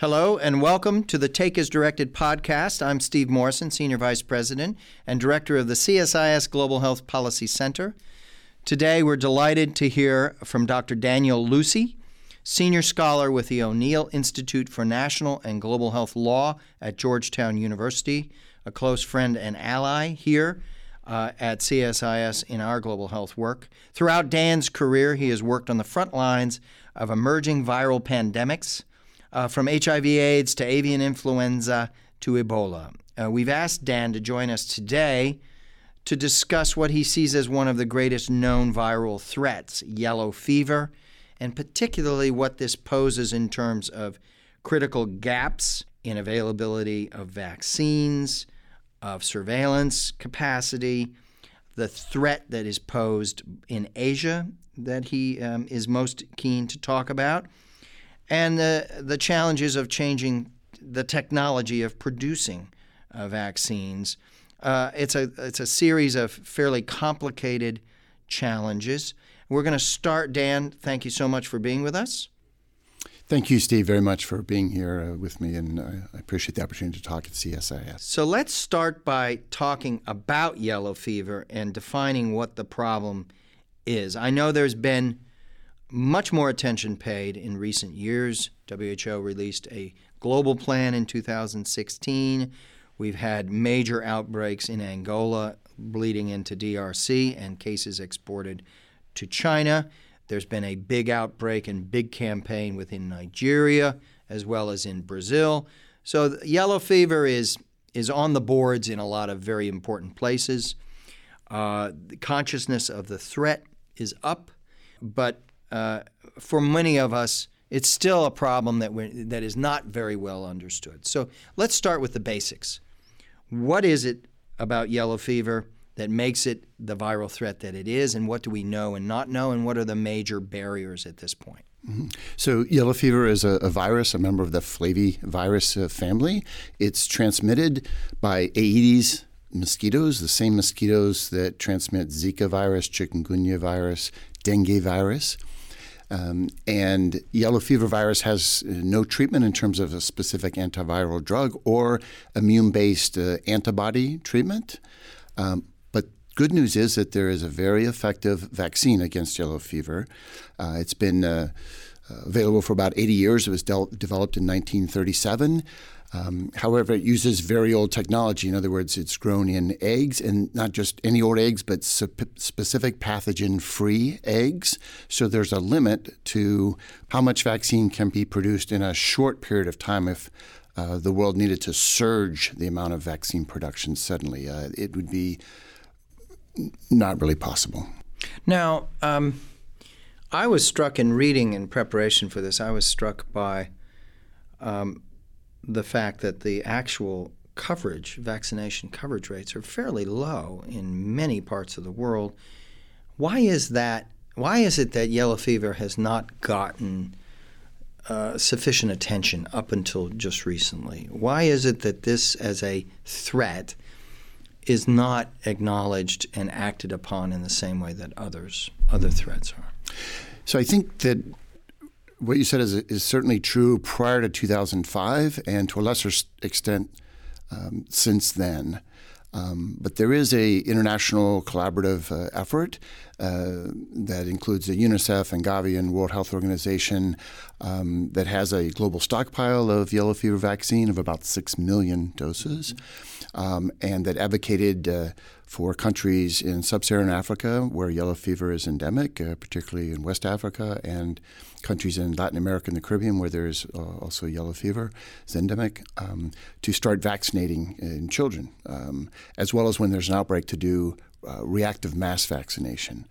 Hello and welcome to the Take as Directed podcast. I'm Steve Morrison, Senior Vice President and Director of the CSIS Global Health Policy Center. Today we're delighted to hear from Dr. Daniel Lucey, Senior Scholar with the O'Neill Institute for National and Global Health Law at Georgetown University, a close friend and ally here uh, at CSIS in our global health work. Throughout Dan's career, he has worked on the front lines of emerging viral pandemics uh, from HIV/AIDS to avian influenza to Ebola. Uh, we've asked Dan to join us today to discuss what he sees as one of the greatest known viral threats, yellow fever, and particularly what this poses in terms of critical gaps in availability of vaccines, of surveillance capacity, the threat that is posed in Asia that he um, is most keen to talk about, and the, the challenges of changing the technology of producing uh, vaccines. Uh, it's, a, it's a series of fairly complicated challenges. We're going to start, Dan. Thank you so much for being with us. Thank you, Steve, very much for being here uh, with me, and uh, I appreciate the opportunity to talk at CSIS. So let's start by talking about yellow fever and defining what the problem is. I know there's been much more attention paid in recent years. WHO released a global plan in 2016. We've had major outbreaks in Angola bleeding into DRC and cases exported to China. There's been a big outbreak and big campaign within Nigeria as well as in Brazil. So yellow fever is is on the boards in a lot of very important places. Uh, the consciousness of the threat is up, but uh, for many of us, it's still a problem that that is not very well understood. So let's start with the basics. What is it about yellow fever that makes it the viral threat that it is, and what do we know and not know, and what are the major barriers at this point? Mm-hmm. So, yellow fever is a, a, virus, a member of the flavivirus uh, family. It's transmitted by Aedes mosquitoes, the same mosquitoes that transmit Zika virus, chikungunya virus, dengue virus. Um, and yellow fever virus has uh, no treatment in terms of a specific antiviral drug or immune based uh, antibody treatment. Um, but good news is that there is a very effective vaccine against yellow fever. Uh, it's been uh, available for about 80 years. It was de- developed in 1937. Um, however, it uses very old technology. In other words, it's grown in eggs, and not just any old eggs, but specific pathogen free eggs. So there's a limit to how much vaccine can be produced in a short period of time if uh, the world needed to surge the amount of vaccine production suddenly. Uh, it would be not really possible. Now, um, I was struck in reading in preparation for this, I was struck by. Um, the fact that the actual coverage, vaccination coverage rates, are fairly low in many parts of the world. Why is that? Why is it that yellow fever has not gotten uh, sufficient attention up until just recently? Why is it that this, as a threat, is not acknowledged and acted upon in the same way that others other threats are? So I think that what you said is, is certainly true prior to 2005 and to a lesser extent um, since then. Um, but there is a international collaborative uh, effort uh, that includes the UNICEF and Gavi and World Health Organization um, that has a global stockpile of yellow fever vaccine of about six million doses, um, and that advocated uh, for countries in sub-Saharan Africa where yellow fever is endemic, uh, particularly in West Africa and countries in Latin America and the Caribbean where there's uh, also yellow fever is endemic, um, to start vaccinating in children, um, as well as when there's an outbreak to do uh, reactive mass vaccination.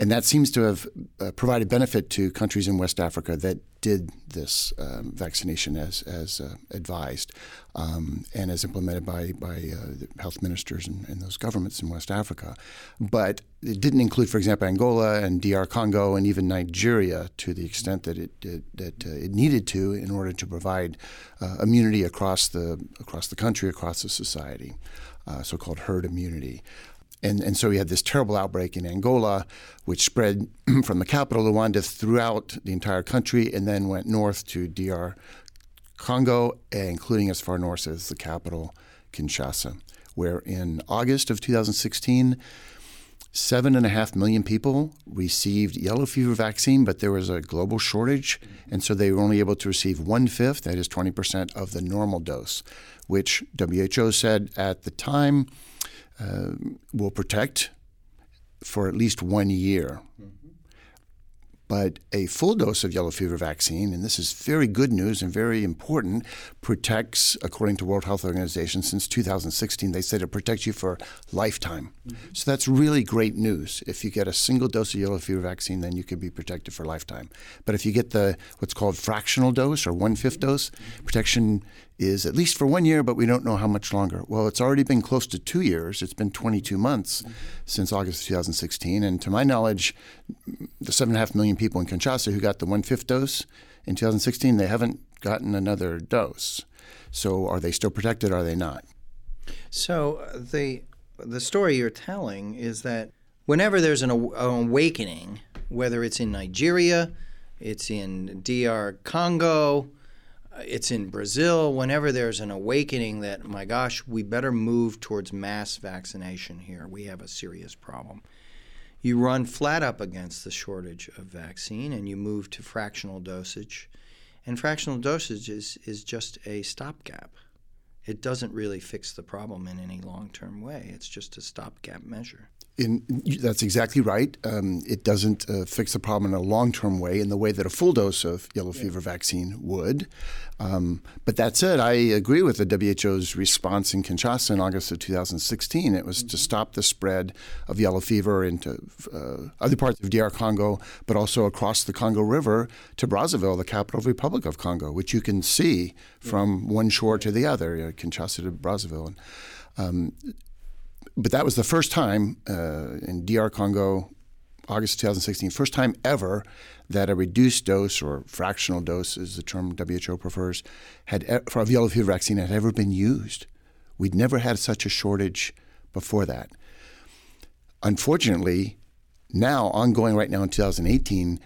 And that seems to have uh, provided benefit to countries in West Africa that did this um, vaccination as, as uh, advised um, and as implemented by, by uh, health ministers and, and, those governments in West Africa. But it didn't include, for example, Angola and DR Congo and even Nigeria to the extent that it, it that uh, it needed to in order to provide uh, immunity across the, across the country, across the society, uh, so called herd immunity. And, and so we had this terrible outbreak in Angola, which spread from the capital, Luanda, throughout the entire country and then went north to DR Congo, including as far north as the capital, Kinshasa, where in August of 2016, seven and a half million people received yellow fever vaccine, but there was a global shortage, and so they were only able to receive one fifth, that is 20% of the normal dose, which WHO said at the time uh, will protect for at least one year. Mm-hmm. But a full dose of yellow fever vaccine, and this is very good news and very important, protects, according to World Health Organization, since 2016, they said it protects you for lifetime. Mm-hmm. So that's really great news. If you get a single dose of yellow fever vaccine, then you can be protected for lifetime. But if you get the what's called fractional dose or one fifth dose, protection is at least for one year, but we don't know how much longer. Well, it's already been close to two years. It's been 22 months since August 2016. And to my knowledge, the 7.5 million people in Kinshasa who got the one fifth dose in 2016, they haven't gotten another dose. So are they still protected? Are they not? So the the story you're telling is that whenever there's an, an awakening, whether it's in Nigeria, it's in DR Congo, Uh, it's in Brazil, whenever there's an awakening that, my gosh, we better move towards mass vaccination here, we have a serious problem. You run flat up against the shortage of vaccine and you move to fractional dosage. And fractional dosage is, is just a stopgap. It doesn't really fix the problem in any long term way, it's just a stopgap measure. In, that's exactly right. Um, it doesn't uh, fix the problem in a long term way in the way that a full dose of yellow yeah. fever vaccine would. Um, but that said, I agree with the WHO's response in Kinshasa in August of 2016. It was mm-hmm. to stop the spread of yellow fever into uh, other parts of DR Congo, but also across the Congo River to Brazzaville, the capital of the Republic of Congo, which you can see from one shore to the other, you know, Kinshasa to Brazzaville. Um, but that was the first time uh, in DR Congo, August 2016, first time ever that a reduced dose or fractional dose, as the term WHO prefers, had for a yellow fever vaccine had ever been used. We'd never had such a shortage before that. Unfortunately, now ongoing right now in 2018,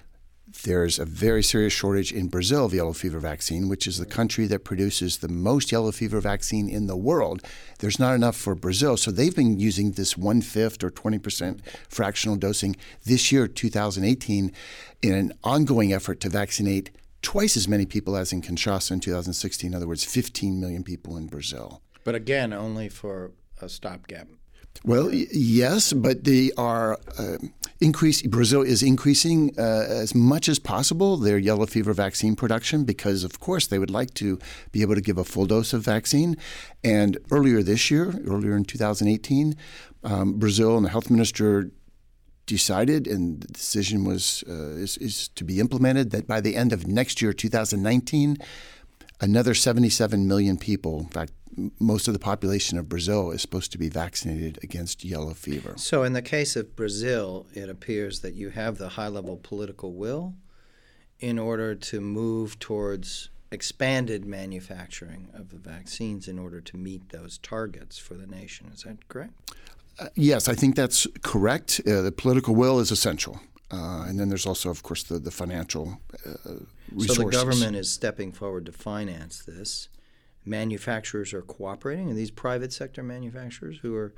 there's a very serious shortage in Brazil of yellow fever vaccine, which is the country that produces the most yellow fever vaccine in the world. There's not enough for Brazil, so they've been using this one fifth or 20% fractional dosing this year, 2018, in an ongoing effort to vaccinate twice as many people as in Kinshasa in 2016. In other words, 15 million people in Brazil. But again, only for a stopgap well, yes, but they are uh, increase. Brazil is increasing uh, as much as possible their yellow fever vaccine production because, of course, they would like to be able to give a full dose of vaccine. And earlier this year, earlier in 2018, um, Brazil and the health minister decided, and the decision was uh, is, is to be implemented that by the end of next year, 2019, another 77 million people, in fact most of the population of Brazil is supposed to be vaccinated against yellow fever. So, in the case of Brazil, it appears that you have the high level political will in order to move towards expanded manufacturing of the vaccines in order to meet those targets for the nation. Is that correct? Uh, yes, I think that's correct. Uh, the political will is essential. Uh, and then there's also, of course, the, the financial resources. So the government is stepping forward to finance this manufacturers are cooperating, and these private sector manufacturers who are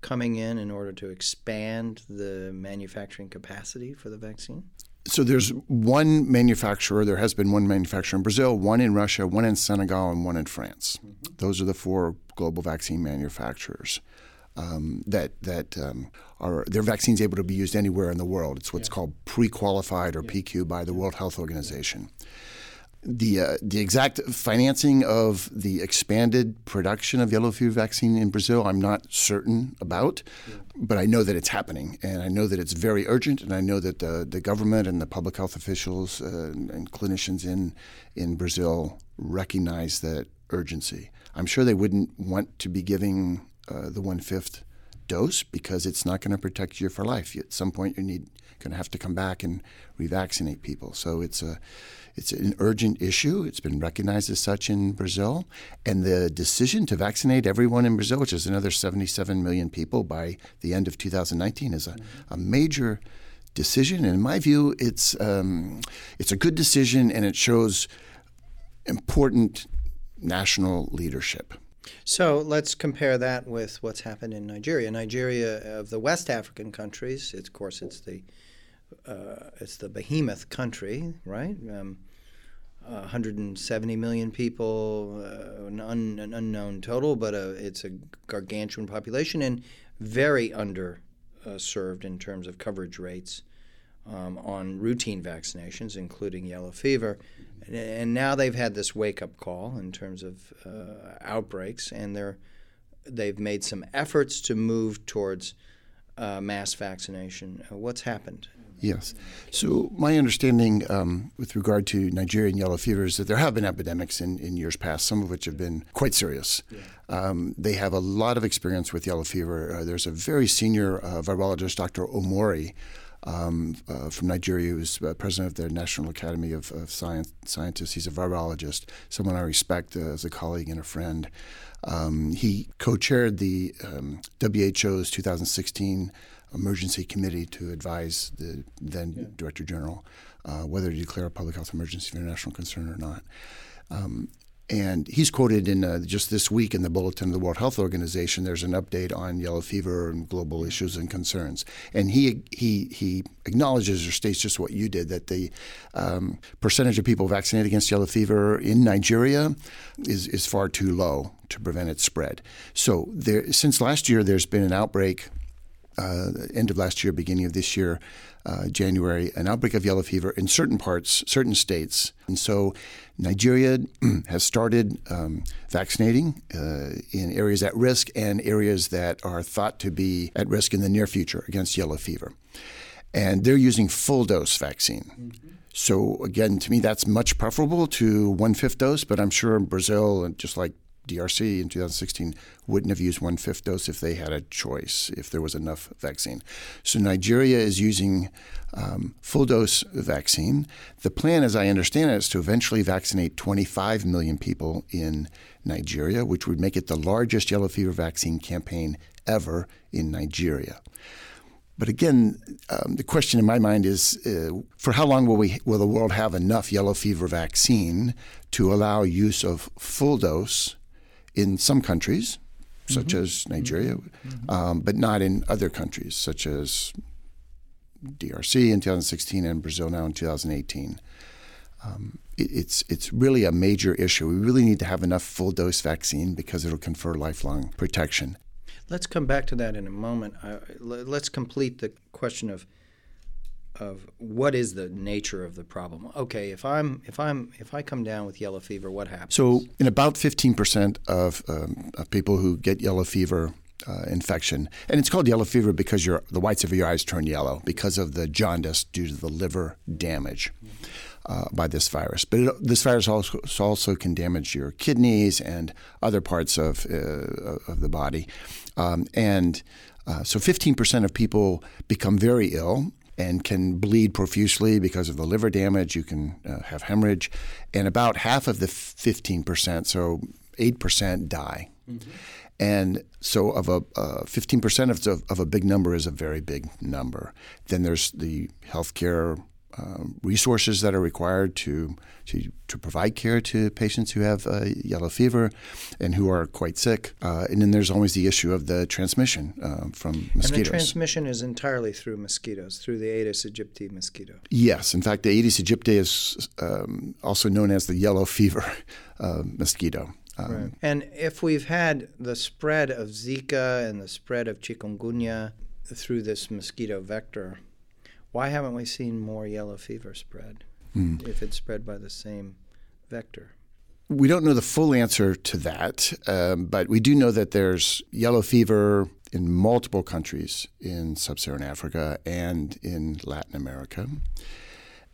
coming in in order to expand the manufacturing capacity for the vaccine? So there's one manufacturer. There has been one manufacturer in Brazil, one in Russia, one in Senegal, and one in France. Mm-hmm. Those are the four global vaccine manufacturers. Um, that that um, are their vaccines able to be used anywhere in the world. It's what's yeah. called pre-qualified or yeah. PQ by the World Health Organization the uh, the exact financing of the expanded production of yellow fever vaccine in Brazil, I'm not certain about, yeah. but I know that it's happening, and I know that it's very urgent, and I know that the the government and the public health officials uh, and clinicians in in Brazil recognize that urgency. I'm sure they wouldn't want to be giving uh, the one fifth dose because it's not going to protect you for life. At some point, you need going to have to come back and revaccinate people. So it's a it's an urgent issue. It's been recognized as such in Brazil. And the decision to vaccinate everyone in Brazil, which is another 77 million people by the end of 2019, is a, a major decision. And in my view, it's, um, it's a good decision and it shows important national leadership. So let's compare that with what's happened in Nigeria. Nigeria, of the West African countries, of course, it's the uh, it's the behemoth country, right? Um, 170 million people, uh, an, un, an, unknown total, but uh, it's a gargantuan population and very underserved in terms of coverage rates um, on routine vaccinations, including yellow fever. And, and now they've had this wake up call in terms of uh, outbreaks, and they're, they've made some efforts to move towards uh, mass vaccination. Uh, what's happened? Yes. So, my understanding um, with regard to Nigerian yellow fever is that there have been epidemics in, in years past, some of which have been quite serious. Yeah. Um, they have a lot of experience with yellow fever. Uh, there's a very senior uh, virologist, Dr. Tomori, um, uh, from Nigeria, who's uh, president of the National Academy of, of Science, Scientists. He's a virologist, someone I respect uh, as a colleague and a friend. Um, he co chaired the um, WHO's 2016 emergency committee to advise the then yeah. Director General uh, whether to declare a public health emergency of international concern or not. Um, and he's quoted in uh, just this week in the Bulletin of the World Health Organization. There's an update on yellow fever and global issues and concerns. And he he he acknowledges or states just what you did that the um, percentage of people vaccinated against yellow fever in Nigeria is is far too low to prevent its spread. So there, since last year, there's been an outbreak uh, end of last year, beginning of this year, uh, January, an outbreak of yellow fever in certain parts, certain states. And so Nigeria has started um, vaccinating uh, in areas at risk and areas that are thought to be at risk in the near future against yellow fever. And they're using full dose vaccine. Mm-hmm. So, again, to me, that's much preferable to one fifth dose, but I'm sure in Brazil, and just like DRC in 2016 wouldn't have used one fifth dose if they had a choice, if there was enough vaccine. So Nigeria is using um, full dose vaccine. The plan, as I understand it, is to eventually vaccinate 25 million people in Nigeria, which would make it the largest yellow fever vaccine campaign ever in Nigeria. But again, um, the question in my mind is: uh, for how long will we will the world have enough yellow fever vaccine to allow use of full dose in some countries, such mm-hmm. as Nigeria, mm-hmm. um, but not in other countries, such as DRC in 2016 and Brazil now in 2018. Um, it, it's it's really a major issue. We really need to have enough full dose vaccine because it'll confer lifelong protection. Let's come back to that in a moment. Uh, let's complete the question of of what is the nature of the problem. Okay, if I'm if I'm if I come down with yellow fever, what happens? So, in about 15% of, um, of people who get yellow fever uh, infection, and it's called yellow fever because your the whites of your eyes turn yellow because of the jaundice due to the liver damage. Uh, by this virus, but it, this virus also also can damage your kidneys and other parts of uh, of the body, um, and uh, so 15% of people become very ill and can bleed profusely because of the liver damage. You can uh, have hemorrhage, and about half of the 15%, so 8%, die. Mm-hmm. And so, of a uh, 15% of, of a big number is a very big number. Then there's the healthcare um, resources that are required to, to, to provide care to patients who have uh, yellow fever and who are quite sick. Uh, and then there's always the issue of the transmission uh, from mosquitoes. And the transmission is entirely through mosquitoes, through the Aedes aegypti mosquito. Yes. In fact, the Aedes aegypti is um, also known as the yellow fever uh, mosquito. Um, right. And if we've had the spread of Zika and the spread of chikungunya through this mosquito vector, why haven't we seen more yellow fever spread mm. if it's spread by the same vector? We don't know the full answer to that, um, but we do know that there's yellow fever in multiple countries in sub Saharan Africa and in Latin America.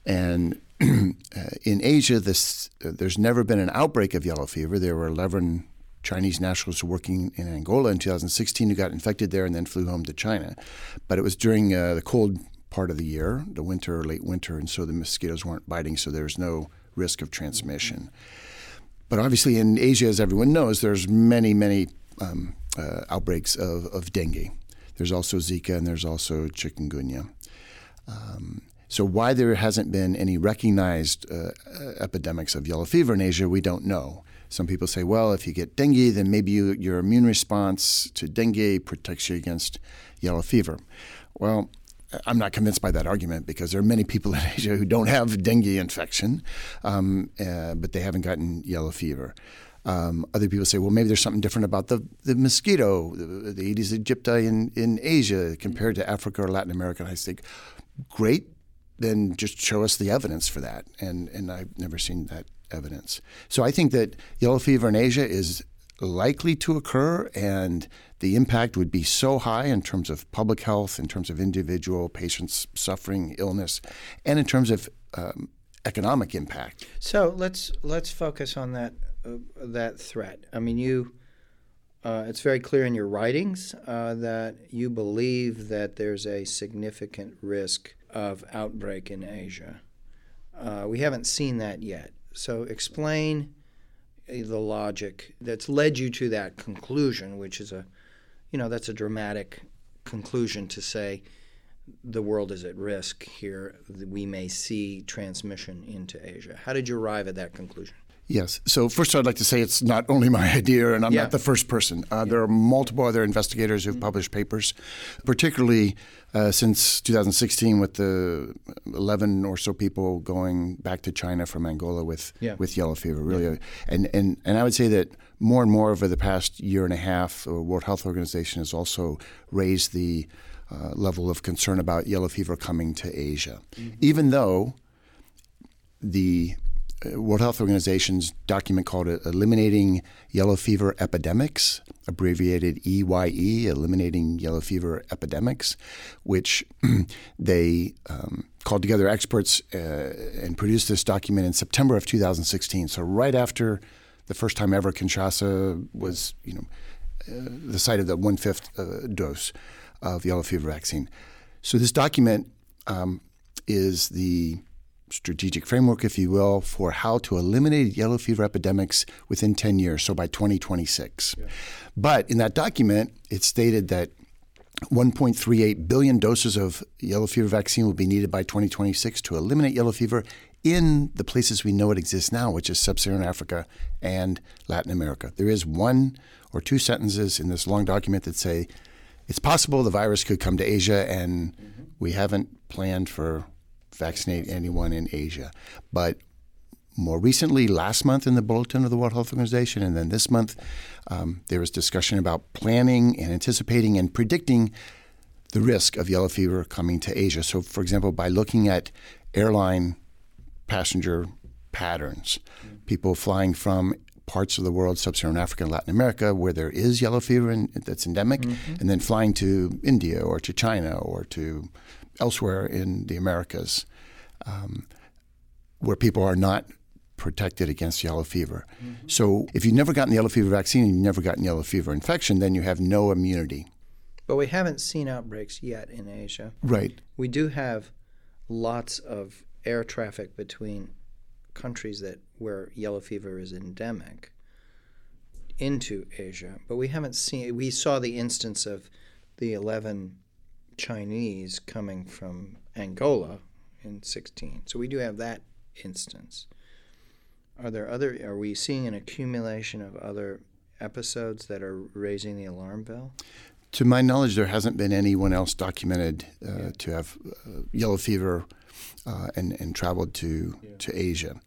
And uh, in Asia, this, uh, there's never been an outbreak of yellow fever. There were 11 Chinese nationals working in Angola in 2016 who got infected there and then flew home to China. But it was during uh, the cold part of the year, the winter or late winter, and so the mosquitoes weren't biting, so there's no risk of transmission. But obviously, in Asia, as everyone knows, there's many, many um, uh, outbreaks of, of dengue. There's also Zika and there's also chikungunya. Um, so, why there hasn't been any recognized uh, epidemics of yellow fever in Asia, we don't know. Some people say, well, if you get dengue, then maybe you, your immune response to dengue protects you against yellow fever. Well, I'm not convinced by that argument because there are many people in Asia who don't have dengue infection, um, uh, but they haven't gotten yellow fever. Um, other people say, well, maybe there's something different about the, the mosquito, the, the Aedes aegypti in, in Asia compared to Africa or Latin America. And I think, great, then just show us the evidence for that. And, and I've never seen that evidence. So I think that yellow fever in Asia is likely to occur, and the impact would be so high in terms of public health, in terms of individual patients suffering illness, and in terms of um, economic impact. So let's let's focus on that uh, that threat. I mean, you. Uh, it's very clear in your writings uh, that you believe that there's a significant risk of outbreak in Asia. Uh, we haven't seen that yet. So explain the logic that's led you to that conclusion, which is a, you know, that's a dramatic conclusion to say the world is at risk here. We may see transmission into Asia. How did you arrive at that conclusion? Yes. So first, I'd like to say it's not only my idea, and I'm yeah. not the first person. Uh, yeah. There are multiple other investigators who've mm-hmm. published papers, particularly uh, since 2016, with the 11 or so people going back to China from Angola with yeah. with yellow fever. Really, and and and I would say that more and more over the past year and a half, the World Health Organization has also raised the uh, level of concern about yellow fever coming to Asia, mm-hmm. even though the uh, World Health Organization's document called Eliminating Yellow Fever Epidemics, abbreviated EYE, Eliminating Yellow Fever Epidemics, which they um, called together experts uh, and produced this document in September of 2016. So right after the first time ever Kinshasa was, you know, uh, the site of the one-fifth uh, dose of yellow fever vaccine. So this document um, is the strategic framework, if you will, for how to eliminate yellow fever epidemics within 10 years, so by 2026. Yeah. But in that document, it stated that 1.38 billion doses of yellow fever vaccine will be needed by 2026 to eliminate yellow fever in the places we know it exists now, which is sub Saharan Africa and Latin America. There is one or two sentences in this long document that say it's possible the virus could come to Asia, and mm-hmm. we haven't planned for vaccinate anyone in Asia. But more recently, last month in the bulletin of the World Health Organization, and then this month, um, there was discussion about planning and anticipating and predicting the risk of yellow fever coming to Asia. So, for example, by looking at airline passenger patterns, people flying from parts of the world, sub-Saharan Africa and Latin America, where there is yellow fever in, that's endemic, mm-hmm. and then flying to India or to China or to elsewhere in the Americas, um, where people are not protected against yellow fever. Mm-hmm. So if you've never gotten the yellow fever vaccine and you've never gotten yellow fever infection, then you have no immunity. But we haven't seen outbreaks yet in Asia. Right. We do have lots of air traffic between countries that where yellow fever is endemic into Asia, but we haven't seen. We saw the instance of the 11 Chinese coming from Angola in 16. So we do have that instance. Are there other? Are we seeing an accumulation of other episodes that are raising the alarm bell? To my knowledge, there hasn't been anyone else documented uh, yeah. to have uh, yellow fever uh, and and traveled to yeah. to Asia.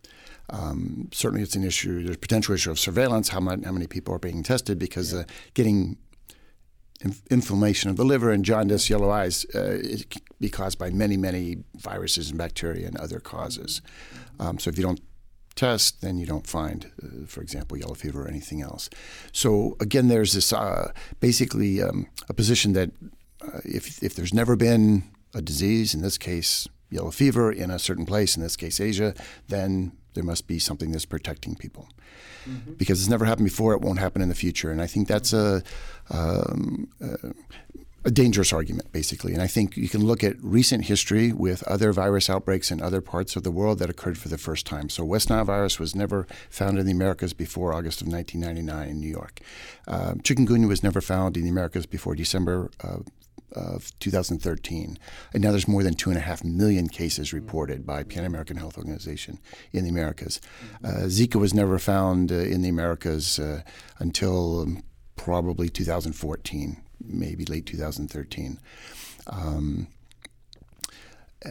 Um, certainly, it's an issue. There's potential issue of surveillance. How, much, how many people are being tested? Because yeah. Uh, getting inflammation of the liver and jaundice, yellow eyes, uh, it can be caused by many, many viruses and bacteria and other causes. Um, so if you don't test, then you don't find, uh, for example, yellow fever or anything else. So again, there's this uh, basically um, a position that uh, if if there's never been a disease, in this case yellow fever, in a certain place, in this case Asia, then there must be something that's protecting people mm-hmm. because it's never happened before. It won't happen in the future, and I think that's a, um, a, a dangerous argument, basically. And I think you can look at recent history with other virus outbreaks in other parts of the world that occurred for the first time. So West Nile virus was never found in the Americas before August of 1999 in New York. Uh, chikungunya was never found in the Americas before December. Of 2013. And now there's more than two and a half million cases reported by Pan American Health Organization in the Americas. Uh, Zika was never found uh, in the Americas uh, until um, probably 2014, maybe late 2013. Um, uh,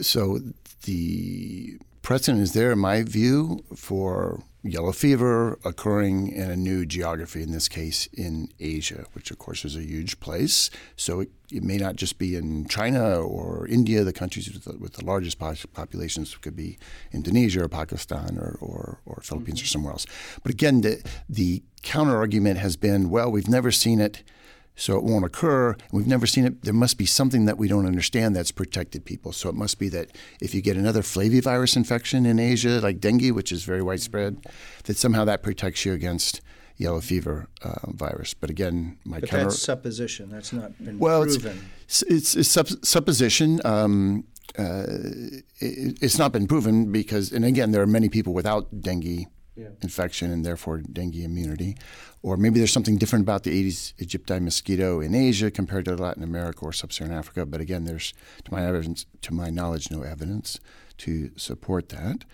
so the precedent is there, in my view, for yellow fever occurring in a new geography, in this case in Asia, which of course is a huge place. So it, it may not just be in China or India, the countries with the, with the largest populations could be Indonesia or Pakistan or, or, or Philippines mm-hmm. or somewhere else. But again, the, the counter argument has been well, we've never seen it so it won't occur. We've never seen it. There must be something that we don't understand that's protected people. So it must be that if you get another flavivirus infection in Asia, like dengue, which is very widespread, that somehow that protects you against yellow fever uh, virus. But again, my but counter- that's supposition. That's not been well, proven. It's, it's, it's supp- supposition. Um, uh, it, it's not been proven because, and again, there are many people without dengue yeah. infection and therefore dengue immunity. Or maybe there's something different about the Aedes aegypti mosquito in Asia compared to Latin America or sub-Saharan Africa. But again, there's to my evidence, to my knowledge, no evidence to support that.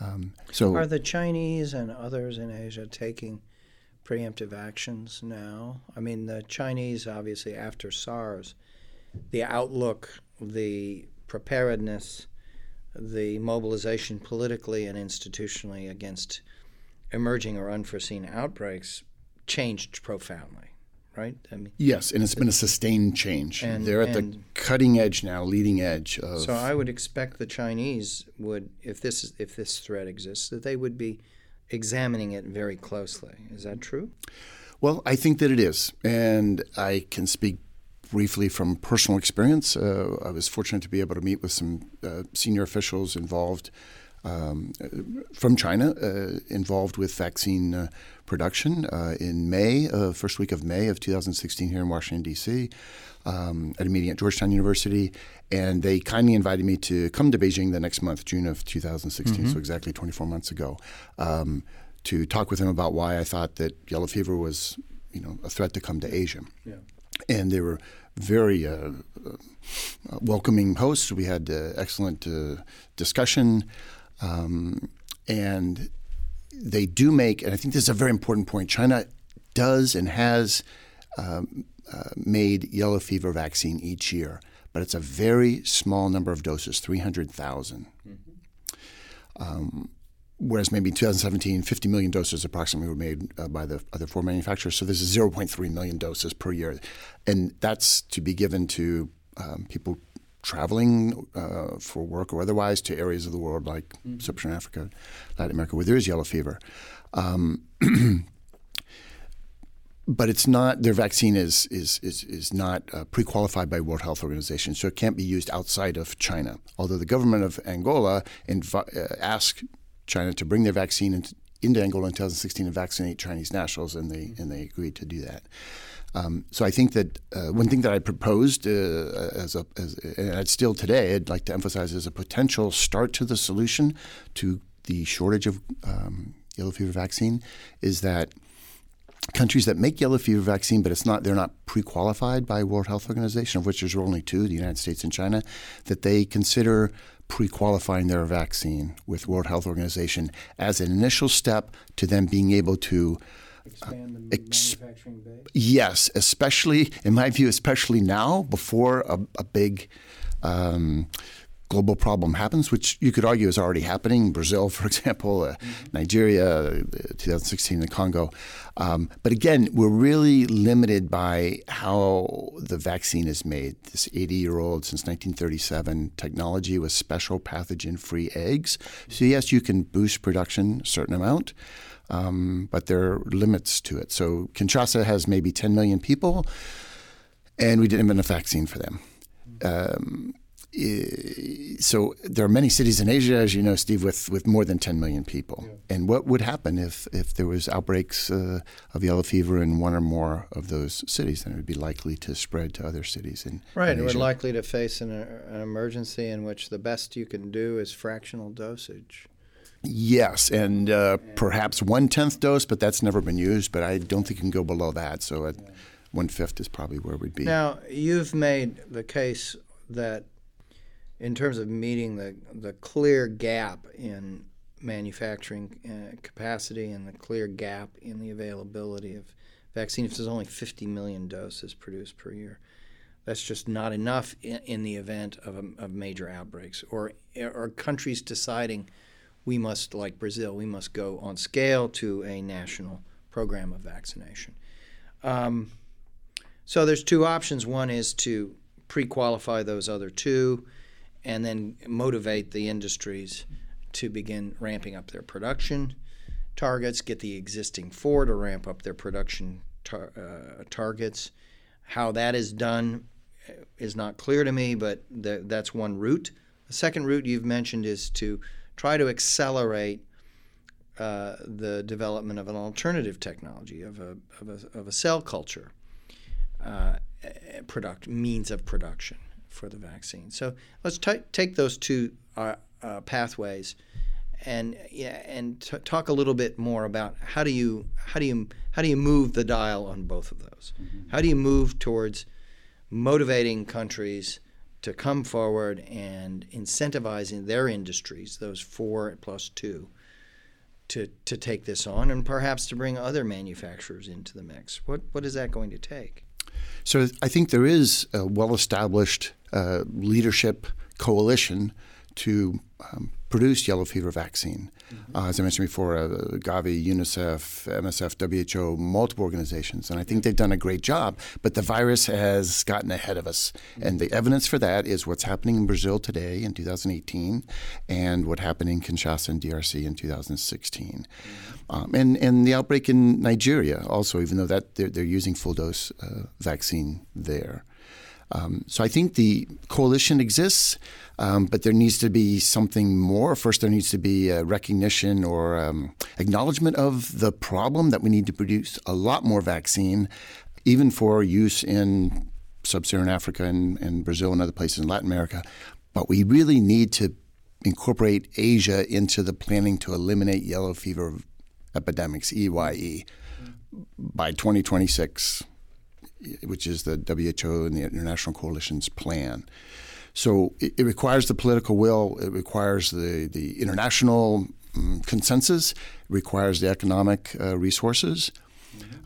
Um, so, are the Chinese and others in Asia taking preemptive actions now? I mean, the Chinese obviously after SARS, the outlook, the preparedness, the mobilization politically and institutionally against emerging or unforeseen outbreaks changed profoundly, right? I mean, yes, and it's been a sustained change. And, They're at the cutting edge now, leading edge of. So I would expect the Chinese would, if this if this threat exists, that they would be examining it very closely. Is that true? Well, I think that it is, and I can speak briefly from personal experience. Uh, I was fortunate to be able to meet with some uh, senior officials involved um, from China uh, involved with vaccine uh, production uh, in May, uh, first week of May of 2016 here in Washington, D.C., um, at a meeting at Georgetown University. And they kindly invited me to come to Beijing the next month, June of 2016, mm-hmm. so exactly 24 months ago, um, to talk with them about why I thought that yellow fever was you know, a threat to come to Asia. Yeah. And they were very uh, uh, welcoming hosts. We had excellent discussion. Um, and they do make, and I think this is a very important point. China does and has um, uh, made yellow fever vaccine each year, but it's a very small number of doses, 300,000. Mm-hmm. Um, whereas maybe in 2017, 50 million doses approximately were made uh, by the other four manufacturers. So this is 0.3 million doses per year. And that's to be given to um, people traveling uh, for work or otherwise to areas of the world like mm-hmm. sub-Saharan Africa, Latin America, where there is yellow fever. Um, but it's not their vaccine is is is, is not uh, pre-qualified by World Health Organization, so it can't be used outside of China. Although the government of Angola inv- uh, asked China to bring their vaccine into, into Angola in 2016 and vaccinate Chinese nationals, and they and they agreed to do that. Um, so I think that uh, one thing that I proposed uh, as a, as, and still today, I'd like to emphasize as a potential start to the solution to the shortage of um, yellow fever vaccine is that countries that make yellow fever vaccine, but it's not they're not pre-qualified by World Health Organization, of which there's only two, the United States and China, that they consider pre-qualifying their vaccine with World Health Organization as an initial step to them being able to expand the ex- manufacturing base? Yes, especially in my view, especially now before a, a big um, global problem happens, which you could argue is already happening. Brazil, for example, uh, mm-hmm. Nigeria, uh, 2016, the Congo. Um, but again, we're really limited by how the vaccine is made. This 80 year old, since 1937, technology with special pathogen free eggs. So, yes, you can boost production a certain amount um, but there are limits to it. So Kinshasa has maybe 10 million people, and we didn't have a vaccine for them. Um, so there are many cities in Asia, as you know, Steve, with, with more than 10 million people. Yeah. And what would happen if, if there was outbreaks uh, of yellow fever in one or more of those cities? Then it would be likely to spread to other cities in right. In we're likely to face an, an emergency in which the best you can do is fractional dosage. Yes, and uh, perhaps one tenth dose, but that's never been used. But I don't think you can go below that. So, at one fifth is probably where we'd be. Now, you've made the case that in terms of meeting the, the clear gap in manufacturing uh, capacity and the clear gap in the availability of vaccine, if there's only 50 million doses produced per year, that's just not enough in, in the event of, a, of major outbreaks or, or countries deciding we must, like Brazil, we must go on scale to a national program of vaccination. Um, so there's two options. One is to pre-qualify those other two, and then motivate the industries to begin ramping up their production targets. Get the existing four to ramp up their production tar- uh, targets. How that is done is not clear to me, but th- that's one route. The second route you've mentioned is to try to accelerate uh, the development of an alternative technology of a, of a, of a cell culture uh, product means of production for the vaccine. So let's t- take those two uh, uh, pathways and yeah, and t- talk a little bit more about how do you how do you how do you move the dial on both of those? Mm-hmm. How do you move towards motivating countries to come forward and incentivizing their industries, those four plus two, to, to take this on and perhaps to bring other manufacturers into the mix? What, what is that going to take? So I think there is a well established uh, leadership coalition to um, produce yellow fever vaccine. Mm-hmm. Uh, as I mentioned before, uh, Gavi, UNICEF, MSF, WHO, multiple organizations, and I think they've done a great job. But the virus has gotten ahead of us, mm-hmm. and the evidence for that is what's happening in Brazil today in 2018, and what happened in Kinshasa and DRC in 2016, mm-hmm. um, and and the outbreak in Nigeria also, even though that they're, they're using full dose uh, vaccine there. Um, so I think the coalition exists, um, but there needs to be something more. First, there needs to be a recognition or um, acknowledgement of the problem that we need to produce a lot more vaccine, even for use in sub-Saharan Africa and, and Brazil and other places in Latin America. But we really need to incorporate Asia into the planning to eliminate yellow fever epidemics, EYE, by 2026 which is the WHO and the International Coalition's plan. So it, it requires the political will, it requires the, the international um, consensus, it requires the economic uh, resources.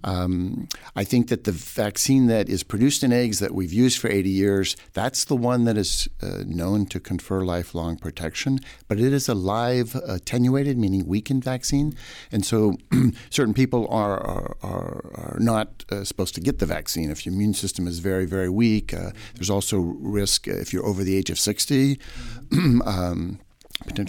Um, I think that the vaccine that is produced in eggs that we've used for 80 years, that's the one that is uh, known to confer lifelong protection, but it is a live attenuated, meaning weakened vaccine. And so certain people are, are, are, are not uh, supposed to get the vaccine. If your immune system is very, very weak, uh, there's also risk if you're over the age of 60. um,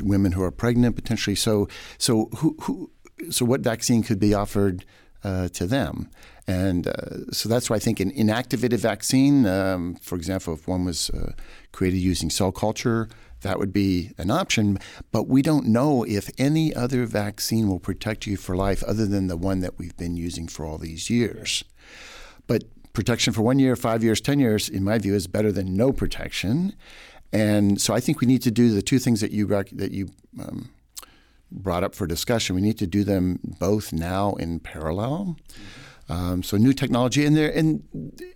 women who are pregnant potentially. So, so who, who so what vaccine could be offered uh, to them. And uh, so that's why I think an inactivated vaccine, um, for example, if one was uh, created using cell culture, that would be an option. But we don't know if any other vaccine will protect you for life other than the one that we've been using for all these years. But protection for one year, five years, 10 years, in my view, is better than no protection. And so I think we need to do the two things that you, that you um, brought up for discussion. We need to do them both now in parallel. Mm-hmm. Um, so new technology, and there and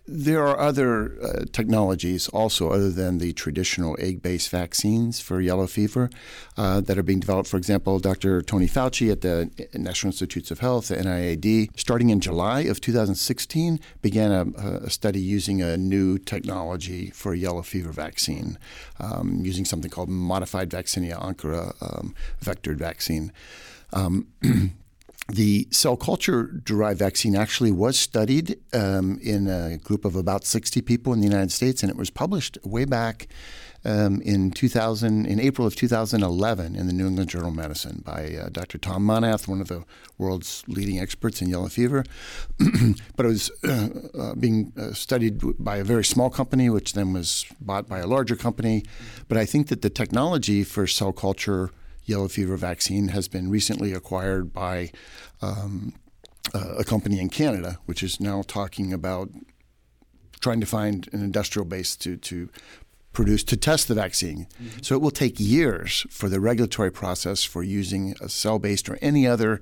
there are other uh, technologies also other than the traditional egg-based vaccines for yellow fever uh, that are being developed. For example, Dr. Tony Fauci at the National Institutes of Health, the NIAID, starting in July of 2016, began a, a study using a new technology for a yellow fever vaccine, um, using something called modified vaccinia ankara um, vectored vaccine. The cell culture derived vaccine actually was studied um, in a group of about 60 people in the United States, and it was published way back um, in 2000, in April of 2011, in the New England Journal of Medicine by uh, Dr. Tom Monath, one of the world's leading experts in yellow fever. but it was uh, uh, being uh, studied by a very small company, which then was bought by a larger company. But I think that the technology for cell culture yellow fever vaccine has been recently acquired by um, uh, a company in Canada, which is now talking about trying to find an industrial base to, to produce to test the vaccine. Mm-hmm. So it will take years for the regulatory process for using a cell based or any other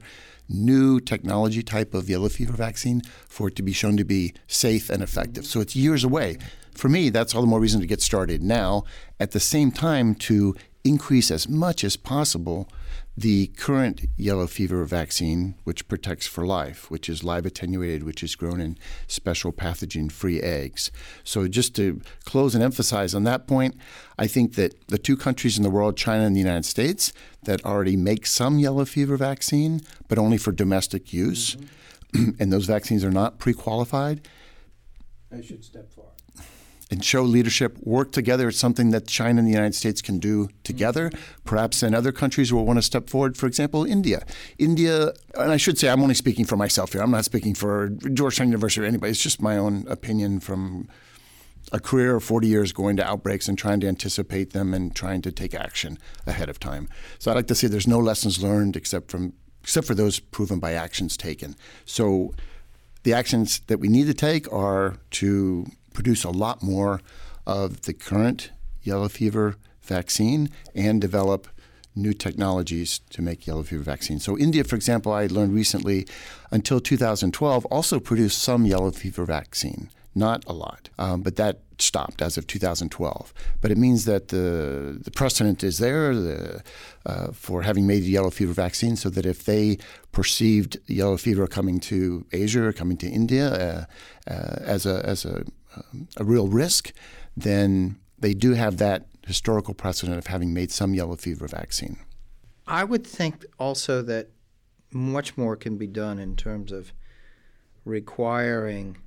new technology type of yellow fever vaccine for it to be shown to be safe and effective. So it's years away. For me, that's all the more reason to get started now. At the same time, to increase as much as possible the current yellow fever vaccine, which protects for life, which is live attenuated, which is grown in special pathogen free eggs. So, just to close and emphasize on that point, I think that the two countries in the world, China and the United States, that already make some yellow fever vaccine, but only for domestic use, mm-hmm. and those vaccines are not pre qualified. They should step forward and show leadership, work together. It's something that China and the United States can do together. Perhaps in other countries will want to step forward. For example, India. India, and I should say I'm only speaking for myself here. I'm not speaking for Georgetown University or anybody. It's just my own opinion from a career of 40 years going to outbreaks and trying to anticipate them and trying to take action ahead of time. So I like to say there's no lessons learned except from except for those proven by actions taken. So the actions that we need to take are to produce a lot more of the current yellow fever vaccine and develop new technologies to make yellow fever vaccines. So, India, for example, I learned recently, until 2012, also produced some yellow fever vaccine. Not a lot, um, but that stopped as of 2012. But it means that the, the precedent is there the, uh, for having made yellow fever vaccine so that if they perceived yellow fever coming to Asia or coming to India uh, uh, as, a, as a a real risk, then they do have that historical precedent of having made some yellow fever vaccine. I would think also that much more can be done in terms of requiring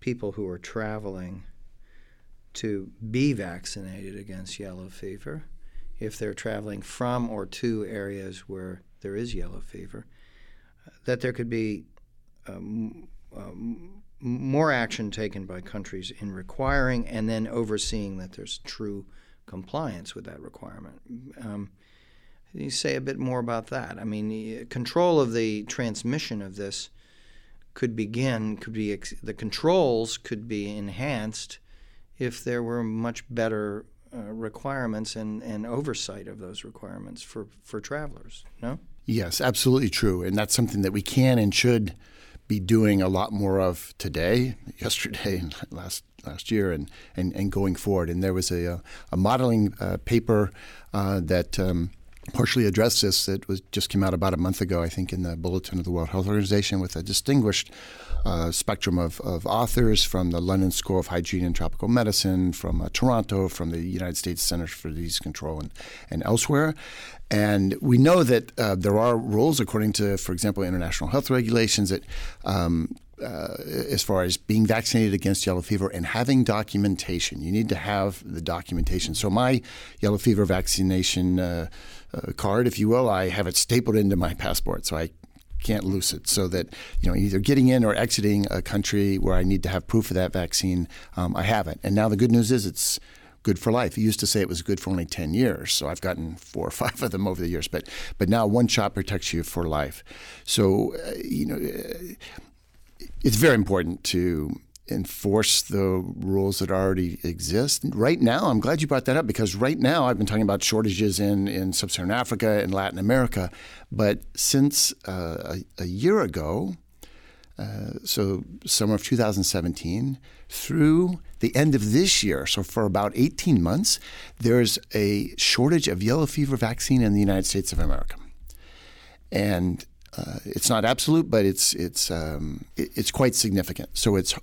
people who are traveling to be vaccinated against yellow fever if they're traveling from or to areas where there is yellow fever, that there could be um, um, more action taken by countries in requiring and then overseeing that there's true compliance with that requirement. Um, you say a bit more about that? I mean, control of the transmission of this could begin, could be the controls could be enhanced if there were much better uh, requirements and, and oversight of those requirements for, for travelers. No. Yes, absolutely true, and that's something that we can and should be doing a lot more of today, yesterday, last last year, and, and, and going forward. And there was a, a modeling uh, paper uh, that um, partially addressed this that was just came out about a month ago, I think, in the Bulletin of the World Health Organization with a distinguished uh, spectrum of, of authors from the London School of Hygiene and Tropical Medicine, from uh, Toronto, from the United States Centers for Disease Control, and, and elsewhere. And we know that uh, there are rules, according to, for example, international health regulations, that um, uh, as far as being vaccinated against yellow fever and having documentation. You need to have the documentation. So, my yellow fever vaccination uh, uh, card, if you will, I have it stapled into my passport. So, I can't lose it so that you know either getting in or exiting a country where I need to have proof of that vaccine, um, I have it. And now the good news is it's good for life. He used to say it was good for only 10 years. So I've gotten four or five of them over the years. But, but now one shot protects you for life. So, uh, you know, uh, it's very important to enforce the rules that already exist. Right now, I'm glad you brought that up because right now I've been talking about shortages in, in sub Saharan Africa and Latin America. But since uh, a, a, year ago, uh, so summer of 2017 through the end of this year, so for about 18 months, there's a shortage of yellow fever vaccine in the United States of America. And uh, it's not absolute, but it's it's um, it, it's quite significant. So it's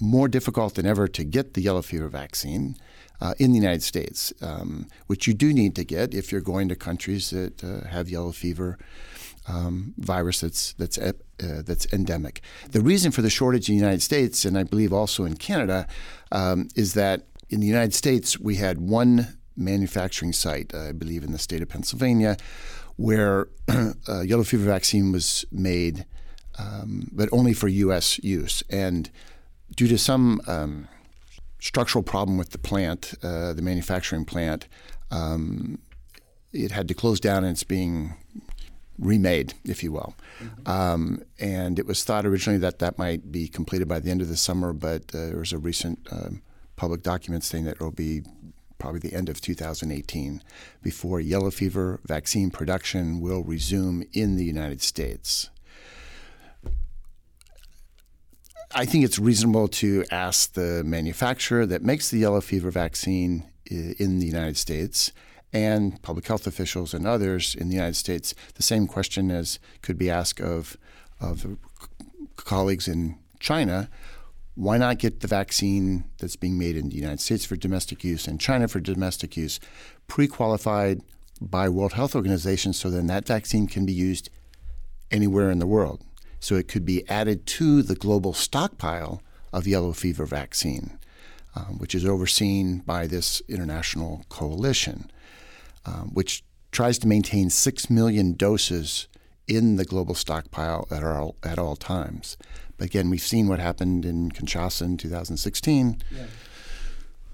more difficult than ever to get the yellow fever vaccine uh, in the United States, um, which you do need to get if you're going to countries that uh, have yellow fever um, virus that's that's uh, that's endemic. The reason for the shortage in the United States, and I believe also in Canada, um, is that in the United States we had one manufacturing site, I believe in the state of Pennsylvania, where uh, yellow fever vaccine was made, um, but only for U.S. use, and due to some um, structural problem with the plant, uh, the manufacturing plant. Um, it had to close down and it's being remade, if you will. Mm-hmm. Um, and it was thought originally that that might be completed by the end of the summer, but uh, there was a recent um, public document saying that it will be probably the end of 2018 before yellow fever vaccine production will resume in the United States. I think it's reasonable to ask the manufacturer that makes the yellow fever vaccine in the United States and public health officials and others in the United States the same question as could be asked of of colleagues in China. Why not get the vaccine that's being made in the United States for domestic use and China for domestic use pre-qualified by World Health Organization so then that vaccine can be used anywhere in the world. So it could be added to the global stockpile of yellow fever vaccine, um, which is overseen by this international coalition, um, which tries to maintain 6 million doses in the global stockpile at all, at all times. But again, we've seen what happened in Kinshasa in 2016. Yeah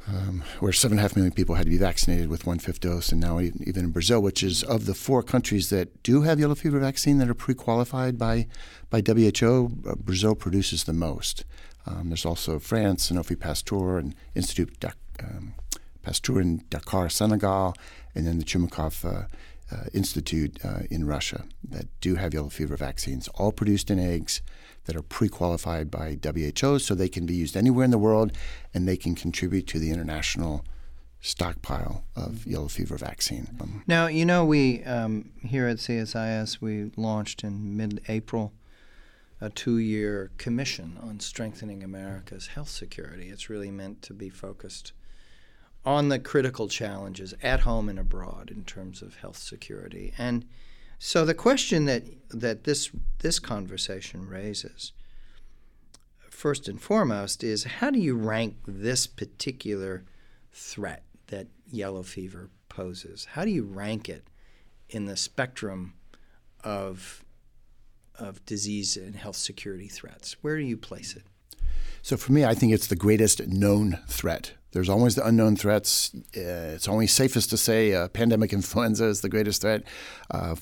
um, where seven and a half million people had to be vaccinated with one fifth dose, and now even in Brazil, which is of the four countries that do have yellow fever vaccine that are pre-qualified by by WHO, uh, Brazil produces the most. Um, there's also France, Sanofi Pasteur, and Institute um, Pasteur in Dakar, Senegal, and then the Chumakov uh, uh, Institute uh, in Russia that do have yellow fever vaccines, all produced in eggs that are pre-qualified by WHO, so they can be used anywhere in the world, and they can contribute to the international stockpile of yellow fever vaccine. Um, now, you know, we um, here at CSIS we launched in mid-April a two-year commission on strengthening America's health security. It's really meant to be focused on the critical challenges at home and abroad in terms of health security and so the question that that this this conversation raises, first and foremost, is how do you rank this particular threat that yellow fever poses? How do you rank it in the spectrum of of disease and health security threats? Where do you place it? So for me, I think it's the greatest known threat. There's always the unknown threats. Uh, it's only safest to say uh, pandemic influenza is the greatest threat. Uh,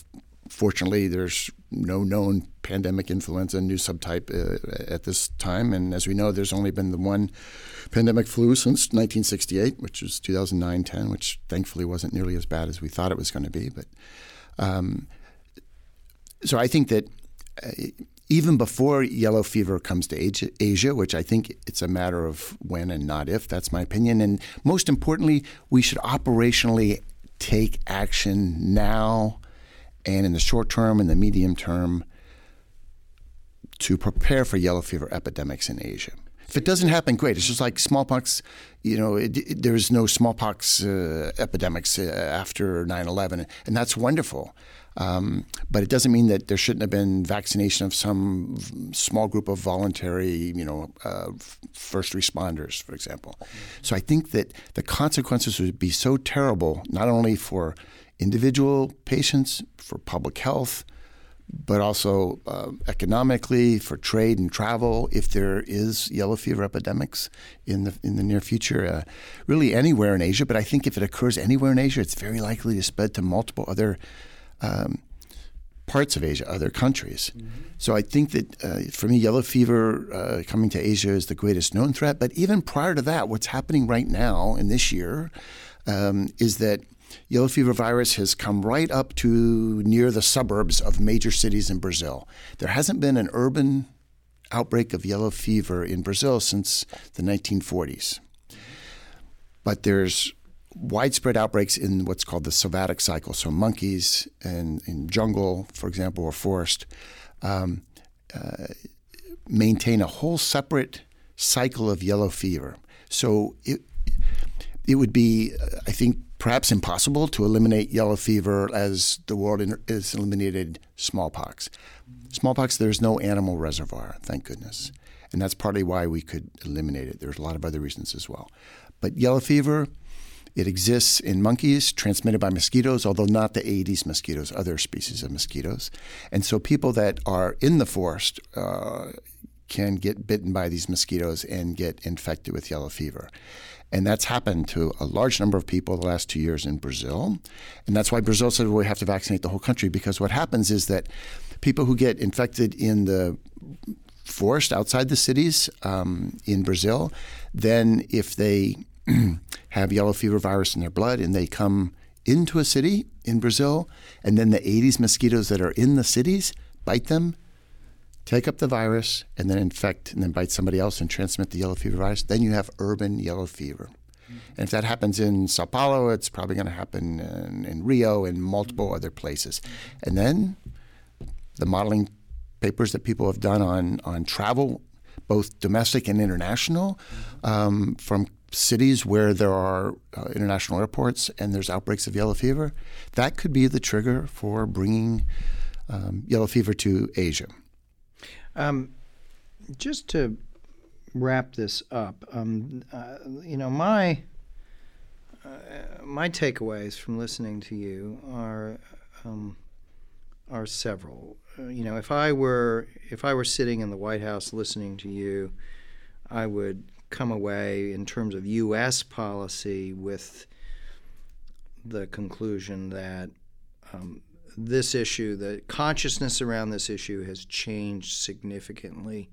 Fortunately, there's no known pandemic influenza new subtype uh, at this time. And as we know, there's only been the one pandemic flu since 1968, which was 2009 10, which thankfully wasn't nearly as bad as we thought it was going to be. But um, so I think that. Even before yellow fever comes to Asia, which I think it's a matter of when and not if, that's my opinion. And most importantly, we should operationally take action now and in the short term and the medium term to prepare for yellow fever epidemics in Asia. If it doesn't happen, great. It's just like smallpox. You know, it, it, there's no smallpox uh, epidemics uh, after 9/11, and that's wonderful. Um, but it doesn't mean that there shouldn't have been vaccination of some small group of voluntary, you know, uh, first responders, for example. So I think that the consequences would be so terrible, not only for individual patients, for public health, but also uh, economically for trade and travel. If there is yellow fever epidemics in the in the near future, uh, really anywhere in Asia. But I think if it occurs anywhere in Asia, it's very likely to spread to multiple other. Um, parts of Asia, other countries. Mm-hmm. So I think that uh, for me, yellow fever uh, coming to Asia is the greatest known threat. But even prior to that, what's happening right now in this year um, is that yellow fever virus has come right up to near the suburbs of major cities in Brazil. There hasn't been an urban outbreak of yellow fever in Brazil since the 1940s. But there's widespread outbreaks in what's called the sylvatic cycle. So monkeys and in jungle, for example, or forest, um, uh, maintain a whole separate cycle of yellow fever. So it, it would be, I think, perhaps impossible to eliminate yellow fever as the world has eliminated smallpox. Smallpox, there's no animal reservoir, thank goodness. And that's partly why we could eliminate it. There's a lot of other reasons as well. But yellow fever, it exists in monkeys transmitted by mosquitoes, although not the Aedes mosquitoes, other species of mosquitoes. And so people that are in the forest uh, can get bitten by these mosquitoes and get infected with yellow fever. And that's happened to a large number of people the last two years in Brazil. And that's why Brazil said we have to vaccinate the whole country because what happens is that people who get infected in the forest outside the cities um, in Brazil, then if they have yellow fever virus in their blood and they come into a city in Brazil, and then the Aedes mosquitoes that are in the cities bite them, take up the virus and then infect and then bite somebody else and transmit the yellow fever virus, then you have urban yellow fever. Mm-hmm. And if that happens in Sao Paulo, it's probably going to happen in, in, Rio and multiple mm-hmm. other places. And then the modeling papers that people have done on, on travel, both domestic and international, mm-hmm. um, from cities where there are uh, international airports and there's outbreaks of yellow fever, that could be the trigger for bringing um, yellow fever to Asia. Um, just to wrap this up, um, uh, you know, my uh, my takeaways from listening to you are um, are several. Uh, you know, if I were if I were sitting in the White House listening to you, I would come away in terms of U.S. policy with the conclusion that um, this issue, the consciousness around this issue, has changed significantly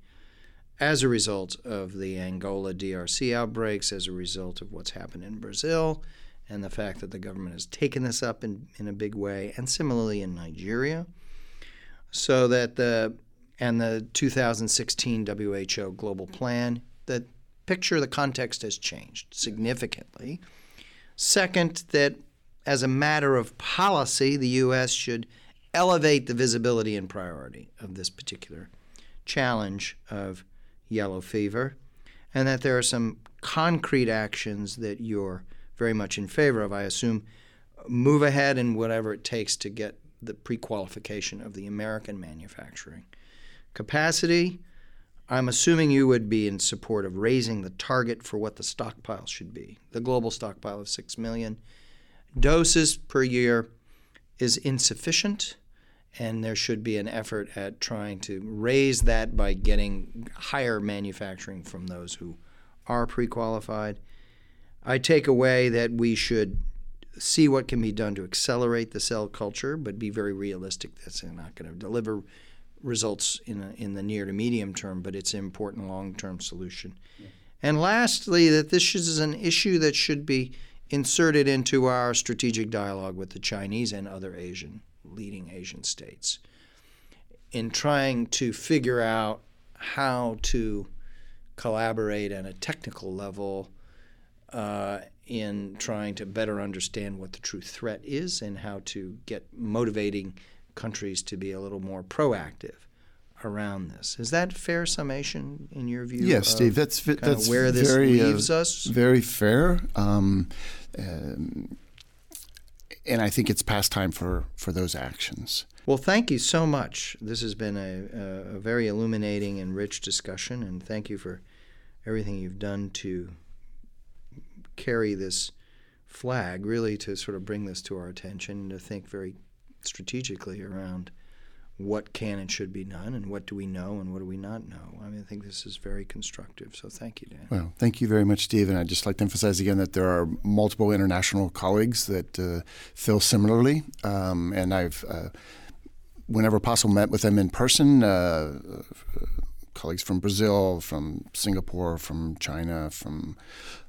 as a result of the Angola DRC outbreaks, as a result of what's happened in Brazil, and the fact that the government has taken this up in, in a big way, and similarly in Nigeria. So that the and the 2016 WHO global plan, the picture, the context has changed significantly. Second, that as a matter of policy, the U.S. should elevate the visibility and priority of this particular challenge of yellow fever, and that there are some concrete actions that you're very much in favor of. I assume move ahead in whatever it takes to get the pre qualification of the American manufacturing capacity. I'm assuming you would be in support of raising the target for what the stockpile should be. The global stockpile of 6 million doses per year is insufficient and there should be an effort at trying to raise that by getting higher manufacturing from those who are pre qualified. I take away that we should see what can be done to accelerate the cell culture, but be very realistic. That's not going to deliver results in, a, in the near to medium term, but it's an important long term solution. Yeah. And lastly, that this is an issue that should be inserted into our strategic dialogue with the Chinese and other Asian leading Asian states in trying to figure out how to collaborate at a technical level uh, in trying to better understand what the true threat is and how to get motivating countries to be a little more proactive around this. Is that fair summation in your view? Yes, Steve. That's that's where this very, uh, leaves uh, us. Very fair. Um, um, and I think it's past time for, for those actions. Well, thank you so much. This has been a, a, very illuminating and rich discussion, and thank you for everything you've done to carry this flag, really to sort of bring this to our attention and to think very strategically around what can and should be done and what do we know and what do we not know. I mean, I think this is very constructive. So thank you, Dan. Well, thank you very much, Steve. And I'd just like to emphasize again that there are multiple international colleagues that uh, feel similarly. Um, and I've, uh, whenever possible, met with them in person. Uh, colleagues from Brazil, from Singapore, from China, from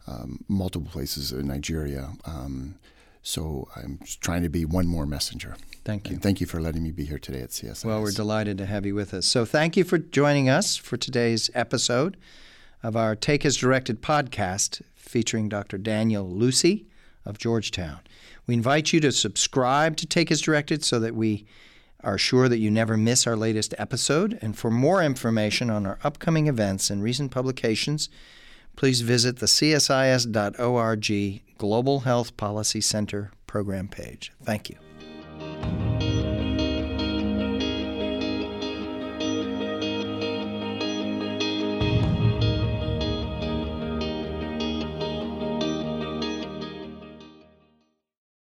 um, multiple places in Nigeria. Um, so I'm trying to be one more messenger. Thank you. And thank you for letting me be here today at CSIS. Well, we're delighted to have you with us. So thank you for joining us for today's episode of our Take as Directed podcast featuring Dr. Daniel Lucey of Georgetown. We invite you to subscribe to Take as Directed so that we are sure that you never miss our latest episode. And for more information on our upcoming events and recent publications, please visit the csis.org Global Health Policy Center program page. Thank you.